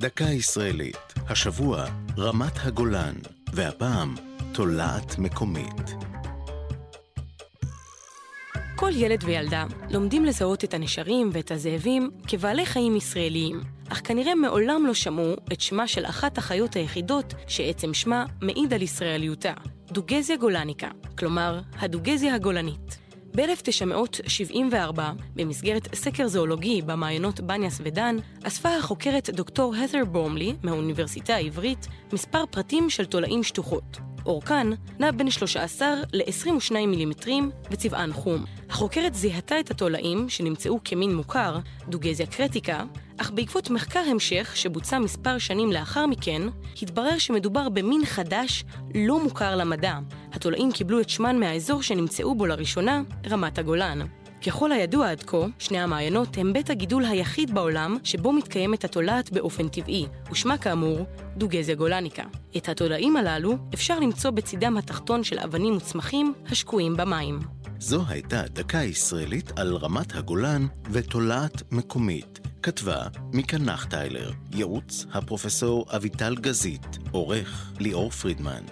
דקה ישראלית, השבוע רמת הגולן, והפעם תולעת מקומית. כל ילד וילדה לומדים לזהות את הנשרים ואת הזאבים כבעלי חיים ישראליים, אך כנראה מעולם לא שמעו את שמה של אחת החיות היחידות שעצם שמה מעיד על ישראליותה, דוגזיה גולניקה, כלומר, הדוגזיה הגולנית. ב-1974, במסגרת סקר זואולוגי במעיינות בניאס ודן, אספה החוקרת דוקטור הת'ר ברומלי מהאוניברסיטה העברית מספר פרטים של תולעים שטוחות. אורכן נע בין 13 ל-22 מילימטרים וצבען חום. החוקרת זיהתה את התולעים, שנמצאו כמין מוכר, דוגזיה קרטיקה, אך בעקבות מחקר המשך שבוצע מספר שנים לאחר מכן, התברר שמדובר במין חדש לא מוכר למדע. התולעים קיבלו את שמן מהאזור שנמצאו בו לראשונה, רמת הגולן. ככל הידוע עד כה, שני המעיינות הם בית הגידול היחיד בעולם שבו מתקיימת התולעת באופן טבעי, ושמה כאמור, דוגזיה גולניקה. את התולעים הללו אפשר למצוא בצידם התחתון של אבנים וצמחים השקועים במים. זו הייתה דקה ישראלית על רמת הגולן ותולעת מקומית. כתבה מיקה נחטיילר, ייעוץ הפרופסור אביטל גזית, עורך ליאור פרידמן.